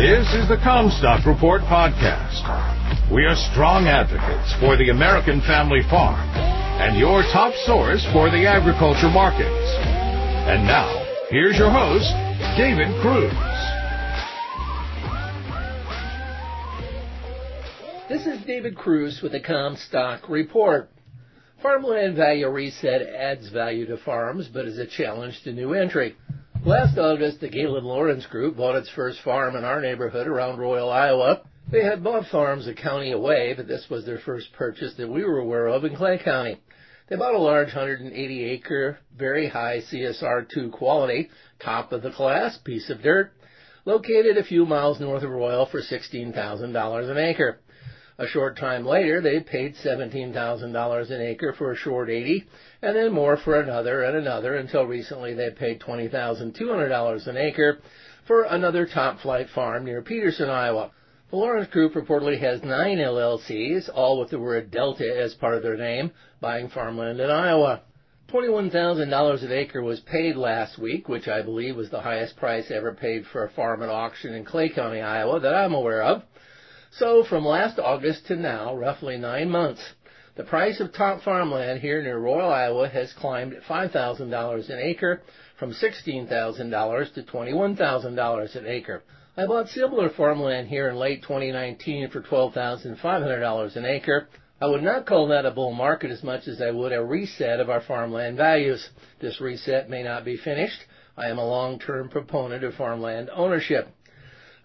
This is the Commstock Report podcast. We are strong advocates for the American family farm and your top source for the agriculture markets. And now, here's your host, David Kruse. This is David Kruse with the Commstock Report. Farmland Value Reset adds value to farms, but is a challenge to new entry. Last August, the Gaylon Lawrence Group bought its first farm in our neighborhood around Royal, Iowa. They had bought farms a county away, but this was their first purchase that we were aware of in Clay County. They bought a large 180 acre, very high CSR2 quality, top of the class piece of dirt, located a few miles north of Royal for $16,000 an acre. A short time later, they paid $17,000 an acre for a short 80, and then more for another and another until recently they paid $20,200 an acre for another top flight farm near Peterson, Iowa. The Lawrence Group reportedly has nine LLCs, all with the word Delta as part of their name, buying farmland in Iowa. $21,000 an acre was paid last week, which I believe was the highest price ever paid for a farm at auction in Clay County, Iowa that I'm aware of. So from last August to now, roughly nine months, the price of top farmland here near Royal, Iowa has climbed $5,000 an acre from $16,000 to $21,000 an acre. I bought similar farmland here in late 2019 for $12,500 an acre. I would not call that a bull market as much as I would a reset of our farmland values. This reset may not be finished. I am a long-term proponent of farmland ownership.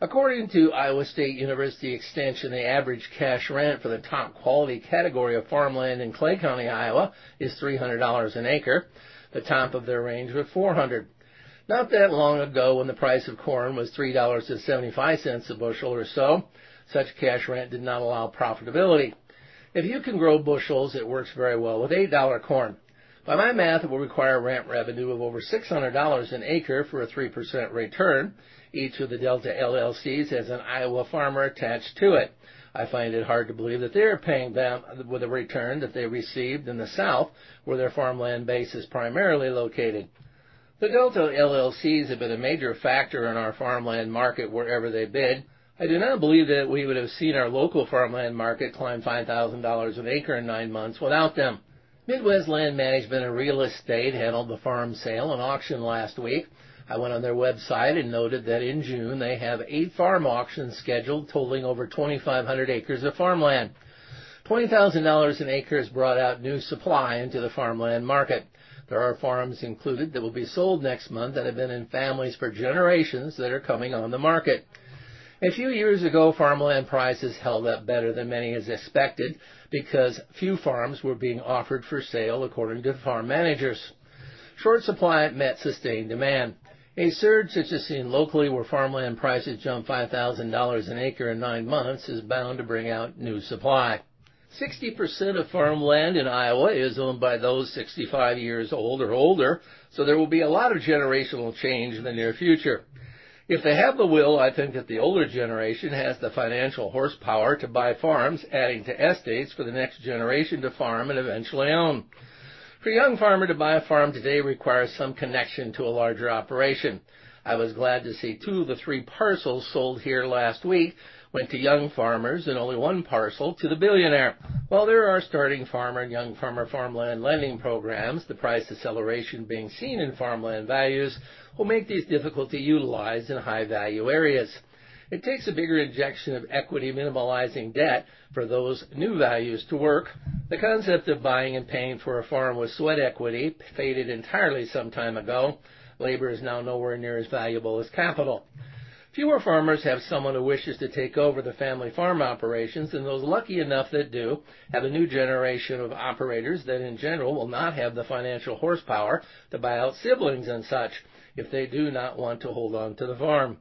According to Iowa State University Extension, the average cash rent for the top quality category of farmland in Clay County, Iowa is $300 an acre. The top of their range was 400. Not that long ago when the price of corn was $3.75 a bushel or so, such cash rent did not allow profitability. If you can grow bushels, it works very well with $8 corn. By my math, it will require rent revenue of over $600 an acre for a 3% return. Each of the Delta LLCs has an Iowa farmer attached to it. I find it hard to believe that they're paying them with a return that they received in the South, where their farmland base is primarily located. The Delta LLCs have been a major factor in our farmland market wherever they bid. I do not believe that we would have seen our local farmland market climb $5,000 an acre in nine months without them. Midwest Land Management and Real Estate handled the farm sale and auction last week. I went on their website and noted that in June they have eight farm auctions scheduled totaling over 2,500 acres of farmland. $20,000 an acre has brought out new supply into the farmland market. There are farms included that will be sold next month that have been in families for generations that are coming on the market. A few years ago, farmland prices held up better than many had expected because few farms were being offered for sale according to farm managers. Short supply met sustained demand. A surge such as seen locally where farmland prices jump $5,000 an acre in nine months is bound to bring out new supply. 60% of farmland in Iowa is owned by those 65 years old or older, so there will be a lot of generational change in the near future. If they have the will, I think that the older generation has the financial horsepower to buy farms, adding to estates for the next generation to farm and eventually own. For a young farmer to buy a farm today requires some connection to a larger operation. I was glad to see two of the three parcels sold here last week went to young farmers and only one parcel to the billionaire. While there are starting farmer and young farmer farmland lending programs, the price acceleration being seen in farmland values will make these difficult to utilize in high value areas. It takes a bigger injection of equity minimalizing debt for those new values to work. The concept of buying and paying for a farm with sweat equity faded entirely some time ago. Labor is now nowhere near as valuable as capital. Fewer farmers have someone who wishes to take over the family farm operations, and those lucky enough that do have a new generation of operators that in general will not have the financial horsepower to buy out siblings and such if they do not want to hold on to the farm.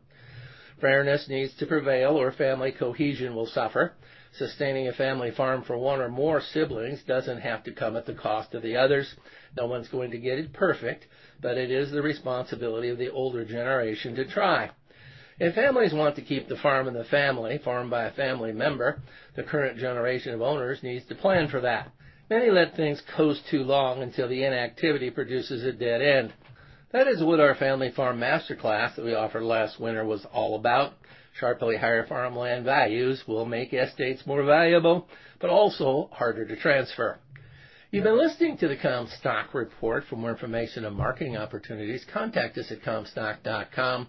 Fairness needs to prevail or family cohesion will suffer. Sustaining a family farm for one or more siblings doesn't have to come at the cost of the others. No one's going to get it perfect, but it is the responsibility of the older generation to try. If families want to keep the farm in the family, farmed by a family member, the current generation of owners needs to plan for that. Many let things coast too long until the inactivity produces a dead end. That is what our Family Farm Masterclass that we offered last winter was all about. Sharply higher farmland values will make estates more valuable, but also harder to transfer. You've been listening to the Commstock Report. For more information on marketing opportunities, contact us at Commstock.com